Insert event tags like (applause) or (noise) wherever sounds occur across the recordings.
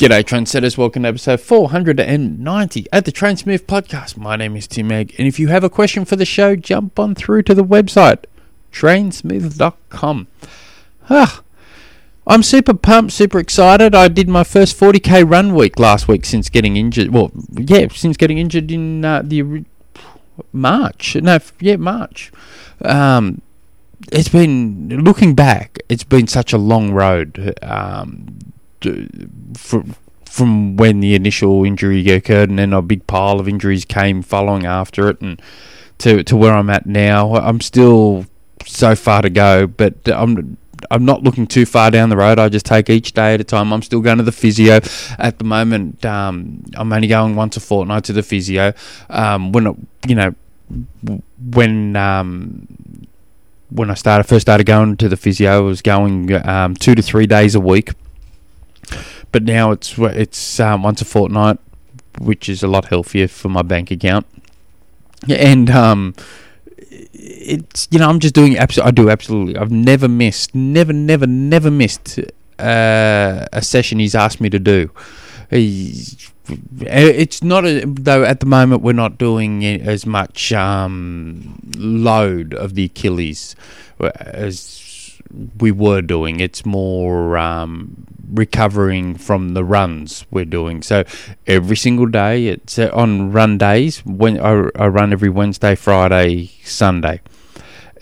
G'day, trendsetters. Welcome to episode 490 at the Trainsmooth Podcast. My name is Tim Egg, and if you have a question for the show, jump on through to the website, trainsmooth.com. Ah, I'm super pumped, super excited. I did my first 40k run week last week since getting injured. Well, yeah, since getting injured in uh, the March. No, yeah, March. Um, it's been looking back. It's been such a long road. Um, from from when the initial injury occurred, and then a big pile of injuries came following after it, and to to where I'm at now, I'm still so far to go, but I'm I'm not looking too far down the road. I just take each day at a time. I'm still going to the physio at the moment. Um, I'm only going once a fortnight to the physio. Um, when you know when um, when I started first started going to the physio, I was going um, two to three days a week but now it's it's um, once a fortnight, which is a lot healthier for my bank account. And um, it's you know I'm just doing absolutely. I do absolutely. I've never missed, never, never, never missed uh, a session he's asked me to do. He's, it's not a, though at the moment we're not doing as much um, load of the Achilles as we were doing. It's more um, recovering from the runs we're doing. So every single day, it's uh, on run days. When I, I run every Wednesday, Friday, Sunday.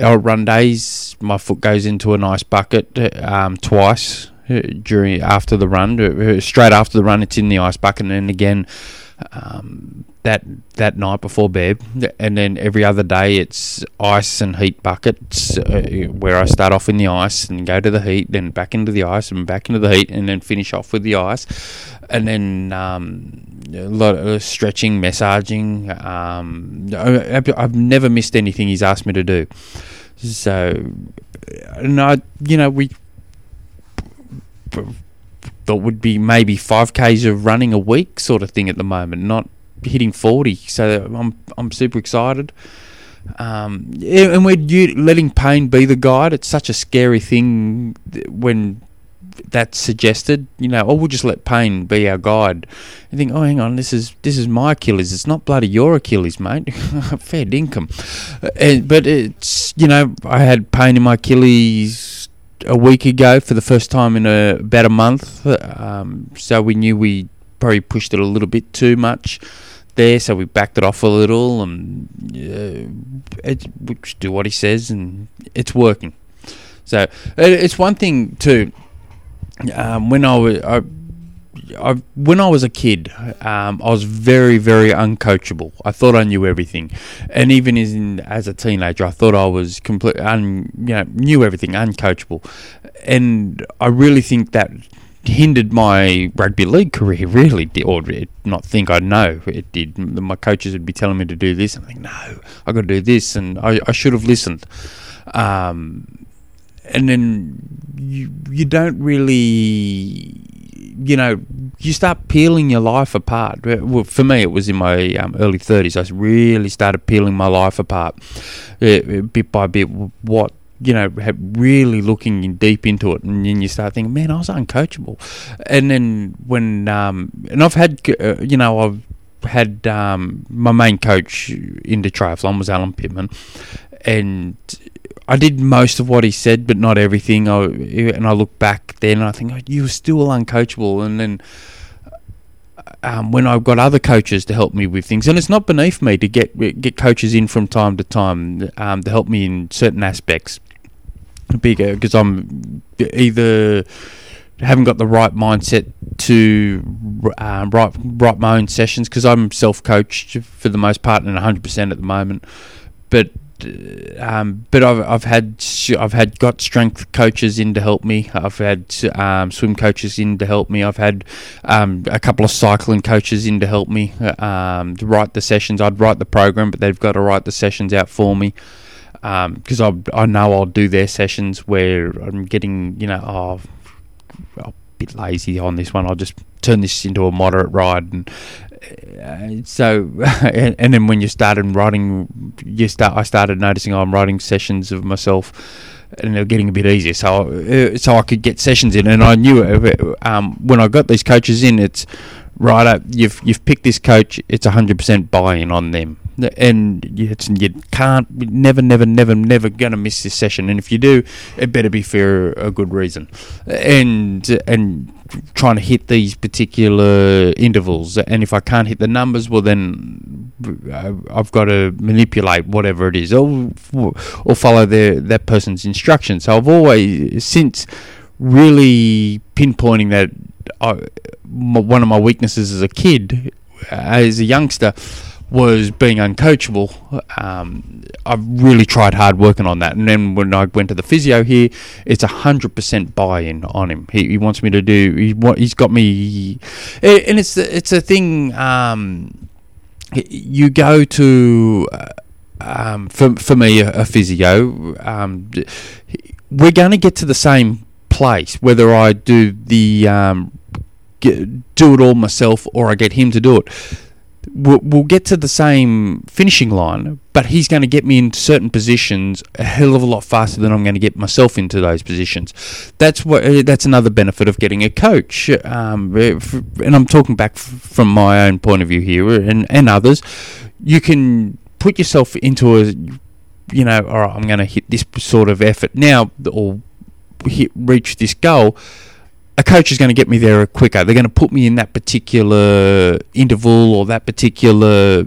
Our run days, my foot goes into a nice bucket um, twice uh, during after the run. Uh, straight after the run, it's in the ice bucket, and then again um, that that night before bed, and then every other day it's ice and heat buckets uh, where I start off in the ice and go to the heat, then back into the ice and back into the heat, and then finish off with the ice, and then um, a lot of stretching, massaging. Um, I've never missed anything he's asked me to do, so and I, you know, we thought would be maybe five k's of running a week sort of thing at the moment, not hitting 40. So I'm I'm super excited. Um, and we're letting pain be the guide. It's such a scary thing when that's suggested. You know, oh, we'll just let pain be our guide. You think, oh, hang on, this is this is my Achilles. It's not bloody your Achilles, mate. (laughs) Fair dinkum. Uh, but it's you know, I had pain in my Achilles a week ago for the first time in a, about a month. Um, so we knew we probably pushed it a little bit too much there, so we backed it off a little and uh, it, we do what he says, and it's working. So it's one thing too. Um, when I was I, I, when I was a kid, um, I was very, very uncoachable. I thought I knew everything, and even in, as a teenager, I thought I was complete, un, you know, knew everything, uncoachable. And I really think that hindered my rugby league career, (laughs) really, or not think I know it did. My coaches would be telling me to do this, and I think, no, I got to do this, and I, I should have listened. Um, and then you you don't really, you know, you start peeling your life apart. Well, for me, it was in my um, early thirties. I really started peeling my life apart, uh, bit by bit. What you know, had really looking deep into it, and then you start thinking, man, I was uncoachable. And then when, um, and I've had, uh, you know, I've had um, my main coach in the triathlon was Alan Pittman, and I did most of what he said, but not everything. I, and I look back then, and I think oh, you were still uncoachable, and then. Um, when I've got other coaches to help me with things, and it's not beneath me to get get coaches in from time to time um, to help me in certain aspects bigger because I'm either haven't got the right mindset to um, write write my own sessions because I'm self coached for the most part and 100 percent at the moment. But um, but I've I've had I've had got strength coaches in to help me. I've had um, swim coaches in to help me. I've had um, a couple of cycling coaches in to help me um, to write the sessions. I'd write the program, but they've got to write the sessions out for me because um, I I know I'll do their sessions where I'm getting you know oh, a bit lazy on this one. I'll just turn this into a moderate ride and. Uh, so, (laughs) and, and, then when you started writing, you start. I started noticing I'm writing sessions of myself and they're getting a bit easier. So uh, so I could get sessions in, and I knew uh, um, when I got these coaches in, it's right. up You've you've picked this coach. It's hundred percent buy-in on them, and you, you can't never never never never to miss this session. And if you do, it better be for a good reason. And and trying to hit these particular intervals. And if I can't hit the numbers, well, then uh, I've got to manipulate whatever it is, or, or follow the, that person's instructions. So I've always, since really pinpointing that uh, I, one of my weaknesses as a kid, uh, as a youngster, was being uncoachable. Um, I've really tried hard working on that. And then when I went to the physio here, it's a hundred percent buy-in on him. He, he wants me to do. He, he's got me, and it's it's a thing. Um, you go to. Uh, um, for for me, a, a physio, um, we're going to get to the same place whether I do the um, get, do it all myself or I get him to do it we'll, we'll get to the same finishing line, but he's going to get me into certain positions a hell of a lot faster than I'm going to get myself into those positions. That's what. Uh, that's another benefit of getting a coach. Um, uh, and I'm talking back from my own point of view here, and and others. You can put yourself into a, you know, all right, I'm going to hit this sort of effort now, or hit reach this goal a coach is going to get me there quicker. They're going to put me in that particular interval or that particular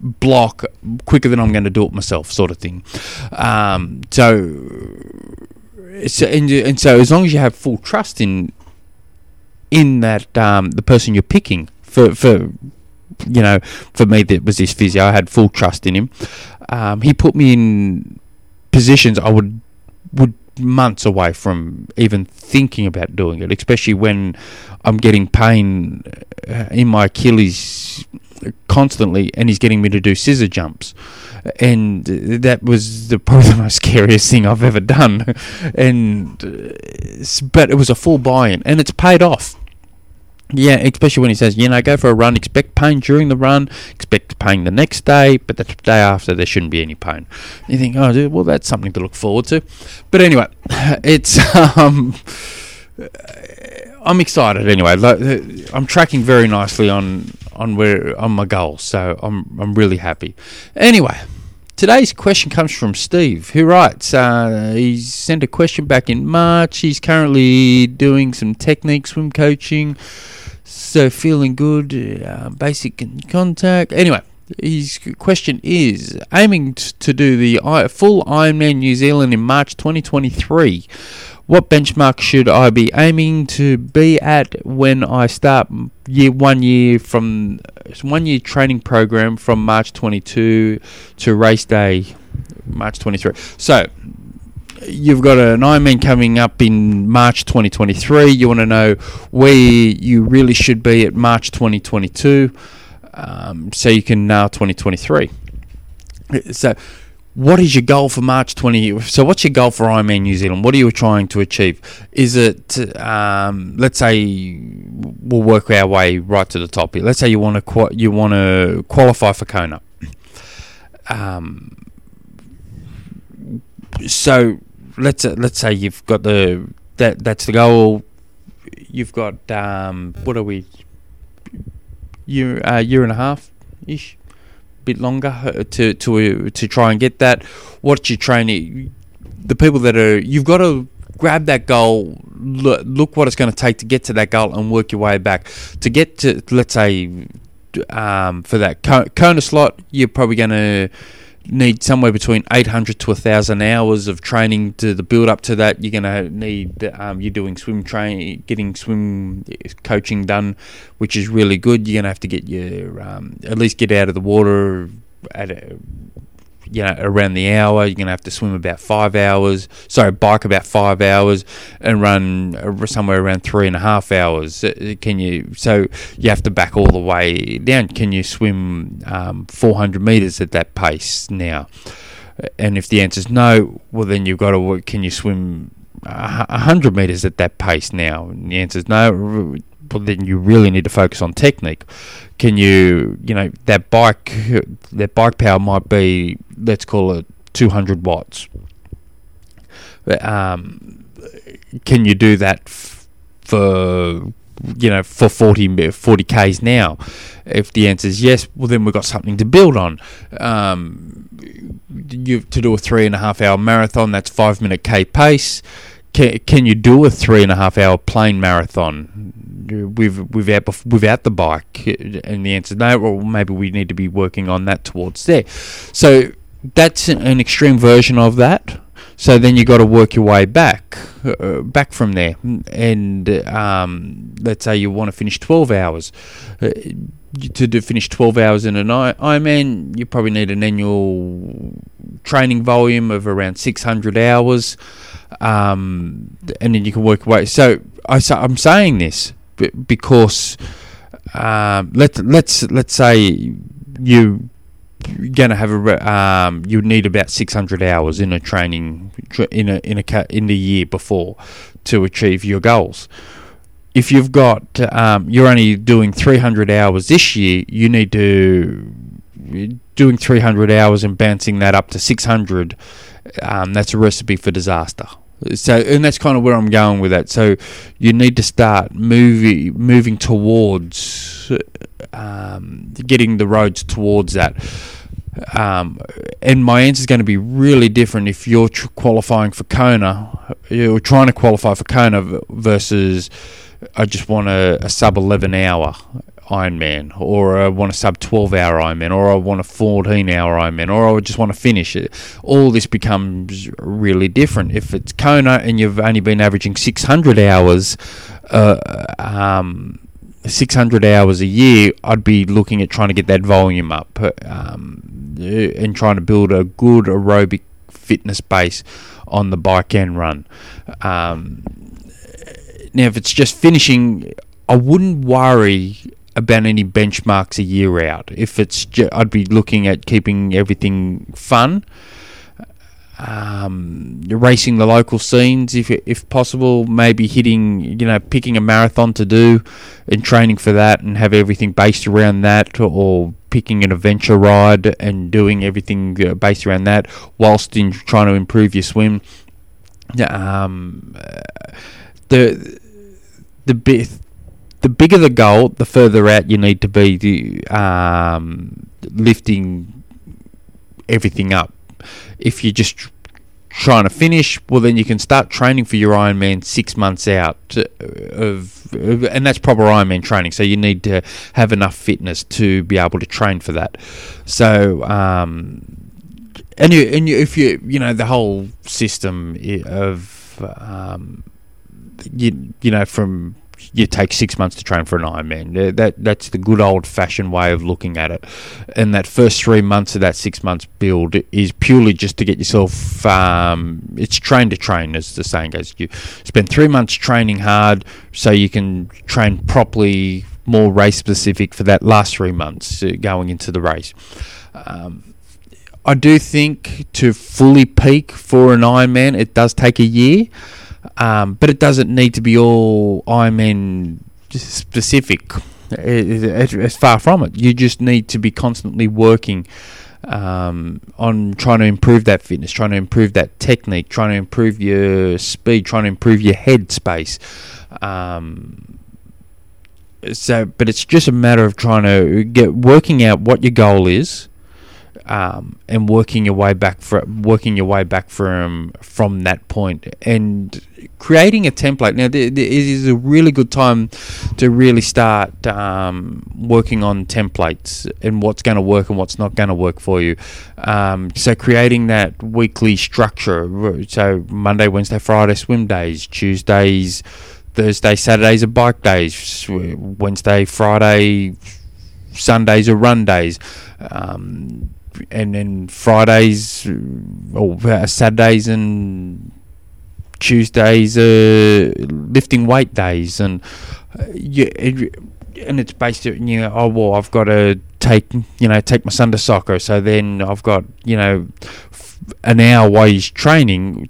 block quicker than I'm going to do it myself, sort of thing. Um, so, so and, and, so as long as you have full trust in in that um, the person you're picking for for you know for me that was this physio, I had full trust in him. Um, he put me in positions I would would months away from even thinking about doing it, especially when I'm getting pain uh, in my Achilles constantly, and he's getting me to do scissor jumps, and that was the (laughs) probably the most scariest thing I've ever done, (laughs) and uh, but it was a full buy-in, and it's paid off. Yeah, especially when he says, you know, go for a run, expect pain during the run, expect pain the next day, but the day after there shouldn't be any pain. You think, oh, dude, well, that's something to look forward to. But anyway, (laughs) it's um, I'm excited anyway. I'm tracking very nicely on on where on my goals, so I'm I'm really happy. Anyway. Today's question comes from Steve, who writes, uh, he sent a question back in March. He's currently doing some technique swim coaching so feeling good, uh, basic contact. Anyway, his question is aiming to do the full Ironman New Zealand in March 2023. What benchmark should I be aiming to be at when I start year one year from one year training program from March 22 to race day March 23? So you've got an Ironman coming up in March 2023. You want to know where you really should be at March 2022, um, so you can now 2023. So, what is your goal for March 20? So, what's your goal for Ironman New Zealand? What are you trying to achieve? Is it, um, let's say, we'll work our way right to the top here. Let's say you want to you want to qualify for Kona. Um, so let's uh, let's say you've got the that that's the goal. You've got um, what are we? Year uh, year and a half ish, bit longer uh, to to to try and get that. What's your training? The people that are you've got to grab that goal. Look, look what it's going to take to get to that goal and work your way back to get to let's say um, for that Kona slot. You're probably going to need somewhere between 800 to 1,000 hours of training to the build up to that. You're going to need, um, you're doing swim training, getting swim coaching done, which is really good. You're going to have to get your, um, at least get out of the water at a, you know, around the hour. You're going to have to swim about five hours. Sorry, bike about five hours and run somewhere around three and a half hours. Uh, can you? So you have to back all the way down. Can you swim um, 400 meters at that pace now? And if the answer is no, well then you've got to. Can you swim 100 meters at that pace now? And the answer is no well, then you really need to focus on technique. Can you, you know, that bike, that bike power might be, let's call it 200 watts. Um, can you do that f- for you know for 40 40 k's now? If the answer is yes, well then we've got something to build on. Um, you to do a three and a half hour marathon, that's five minute k pace. Can, can you do a three and a half hour plain marathon with without without the bike? And the answer is no. Well, maybe we need to be working on that towards there. So that's an extreme version of that. So then you got to work your way back, uh, back from there. And um, let's say you want to finish 12 hours. Uh, to do, finish 12 hours in an Ironman, you probably need an annual training volume of around 600 hours. Um, and then you can work away. So I, sa I'm saying this because um, let let's let's say you're to have a um, you need about 600 hours in a training in a in a in the year before to achieve your goals. If you've got um, you're only doing 300 hours this year, you need to doing 300 hours and bouncing that up to 600. Um, that's a recipe for disaster. So, and that's kind of where I'm going with that. So, you need to start moving moving towards um, getting the roads towards that. Um, and my answer is going to be really different if you're tr- qualifying for Kona, you're trying to qualify for Kona versus I just want a, a sub 11 hour Ironman, or I want a sub 12 hour Ironman, or I want a 14 hour Ironman, or I just want to finish it. All this becomes really different. If it's Kona and you've only been averaging 600 hours, uh, um, 600 hours a year, I'd be looking at trying to get that volume up um, and trying to build a good aerobic fitness base on the bike and run. Um, now, if it's just finishing, I wouldn't worry about any benchmarks a year out. If it's, ju- I'd be looking at keeping everything fun, um, racing the local scenes if if possible. Maybe hitting, you know, picking a marathon to do, and training for that, and have everything based around that, or picking an adventure ride and doing everything uh, based around that, whilst in trying to improve your swim. Um, the the bit the bigger the goal, the further out you need to be um, lifting everything up. If you're just trying to finish, well, then you can start training for your Ironman six months out of, of, and that's proper Ironman training. So you need to have enough fitness to be able to train for that. So, um, and you, and you, if you, you know, the whole system of, um, you, you know, from you take six months to train for an Ironman. That that's the good old fashioned way of looking at it. And that first three months of that six months build is purely just to get yourself. Um, it's train to train, as the saying goes. You spend three months training hard so you can train properly, more race specific for that last three months uh, going into the race. Um, I do think to fully peak for an Ironman, it does take a year. Um, but it doesn't need to be all Ironman specific. It's far from it. You just need to be constantly working um, on trying to improve that fitness, trying to improve that technique, trying to improve your speed, trying to improve your head space. Um, so, but it's just a matter of trying to get working out what your goal is, um, and working your way back from working your way back from from that point and creating a template. Now, there is a really good time to really start um, working on templates and what's going to work and what's not going to work for you. Um, so, creating that weekly structure. So, Monday, Wednesday, Friday, swim days, Tuesdays. Thursday, Saturdays are bike days. Wednesday, Friday, Sundays are run days. Um, and then Fridays or uh, Saturdays and Tuesdays are lifting weight days, and uh, yeah, and it's based you know oh well I've got to take you know take my son to soccer, so then I've got you know an hour while he's training.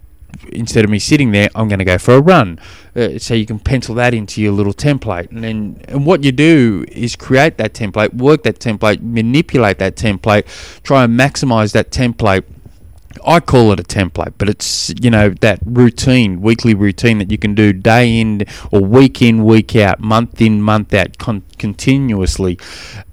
Instead of me sitting there, I'm going to go for a run. Uh, so you can pencil that into your little template, and then and what you do is create that template, work that template, manipulate that template, try and maximize that template I call it a template, but it's you know that routine, weekly routine that you can do day in or week in, week out, month in, month out, con- continuously,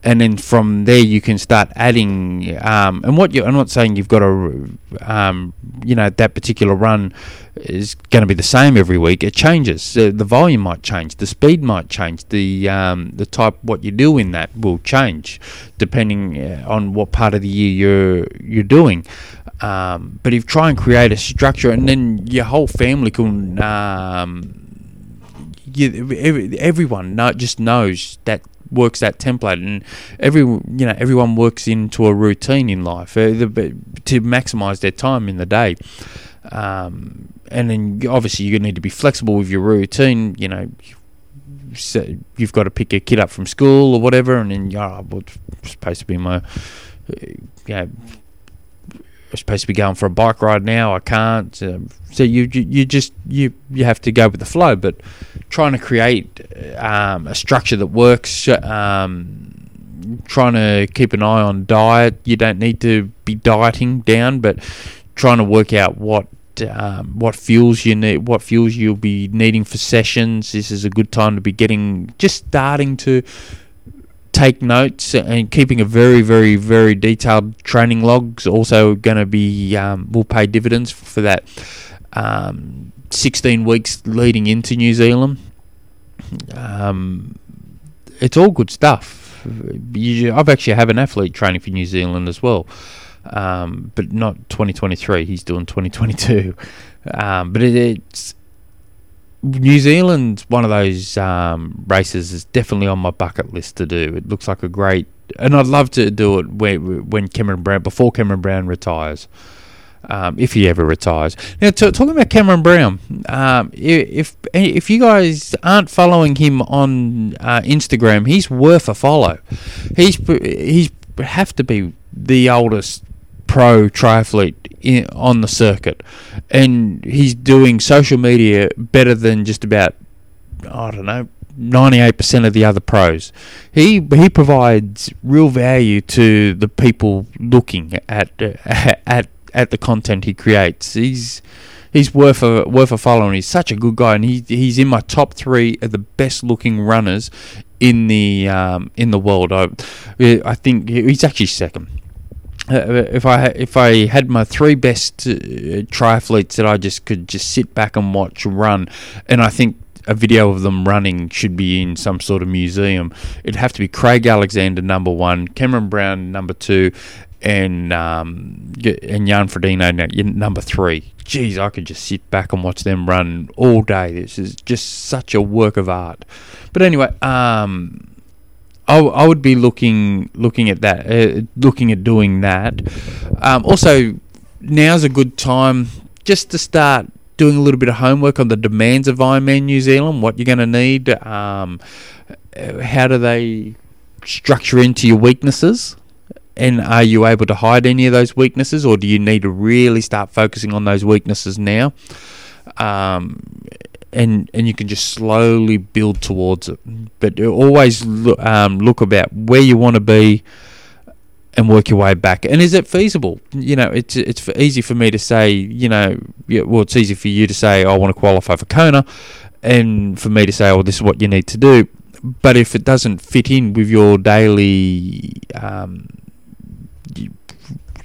and then from there you can start adding. Um, and what you, I'm not saying you've got to, um, you know, that particular run is going to be the same every week. It changes. Uh, the volume might change. The speed might change. The um, the type what you do in that will change depending uh, on what part of the year you're you're doing. Um, but if you try and create a structure, and then your whole family can, um, you, every, everyone know, just knows that works that template, and every you know everyone works into a routine in life uh, the, to maximise their time in the day. Um, and then obviously you need to be flexible with your routine. You know, so you've got to pick a kid up from school or whatever, and then oh, well, supposed to be my, uh, I'm supposed to be going for a bike ride now. I can't. Um, so you, you you just you you have to go with the flow. But trying to create um, a structure that works. Um, trying to keep an eye on diet. You don't need to be dieting down, but trying to work out what um, what fuels you need, what fuels you'll be needing for sessions. This is a good time to be getting just starting to take notes and keeping a very, very, very detailed training logs also going to be um, will pay dividends for that. Um, 16 weeks leading into New Zealand. Um, it's all good stuff. You, I've actually have an athlete training for New Zealand as well, um, but not 2023. He's doing 2022. Um, but it, it's New Zealand's one of those um, races is definitely on my bucket list to do. It looks like a great, and I'd love to do it when, when Cameron Brown before Cameron Brown retires, um, if he ever retires. Now, t- talking about Cameron Brown, um, if if you guys aren't following him on uh, Instagram, he's worth a follow. He's he's have to be the oldest pro triathlete in, on the circuit, and he's doing social media better than just about I don't know. 98% of the other pros. He he provides real value to the people looking at uh, (laughs) at at the content he creates. He's he's worth a worth a following. He's such a good guy, and he he's in my top three of the best looking runners in the um, in the world. I I think he's actually second. Uh, if I if I had my three best uh, triathletes that I just could just sit back and watch run, and I think a video of them running should be in some sort of museum. It'd have to be Craig Alexander number one, Cameron Brown number two, and um, and Jan Frodeno number three. Geez, I could just sit back and watch them run all day. This is just such a work of art. But anyway, um, I, I would be looking looking at that, uh, looking at doing that. Um, also, now's a good time just to start doing a little bit of homework on the demands of Ironman New Zealand, what you're going to need, um, how do they structure into your weaknesses, and are you able to hide any of those weaknesses, or do you need to really start focusing on those weaknesses now? Um, and and you can just slowly build towards it. But always look, um, look about where you want to be and work your way back. And is it feasible? You know, it's it's easy for me to say. You know, yeah, well, it's easy for you to say I want to qualify for Kona, and for me to say, oh, this is what you need to do. But if it doesn't fit in with your daily um,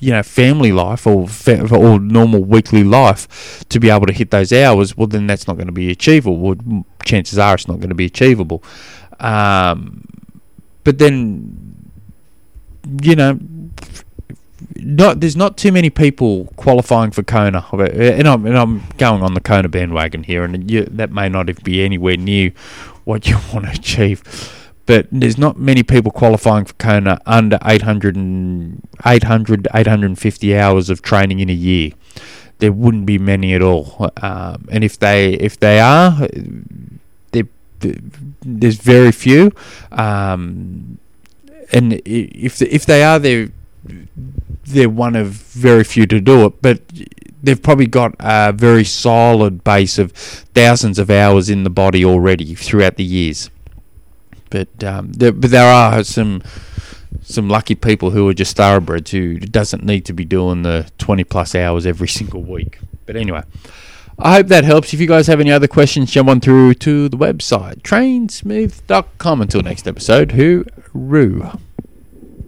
you know family life or fa- or normal weekly life to be able to hit those hours, well then that's not going to be achievable. Chances are it's not going to be achievable. Um, but then you know not there's not too many people qualifying for Kona, and I'm, and I'm going on the Kona bandwagon here, and you, that may not be anywhere near what you (laughs) want to achieve but there's not many people qualifying for Kona under 800, and 800 850 hours of training in a year. There wouldn't be many at all, um, and if they if they are, there's very few. Um, and if if they are, they're they're one of very few to do it, but they've probably got a very solid base of thousands of hours in the body already throughout the years but um, there, but there are some some lucky people who are just thoroughbreds who doesn't need to be doing the 20 plus hours every single week. But anyway, I hope that helps. If you guys have any other questions, jump on through to the website, trainsmooth.com. Until next episode, hooroo.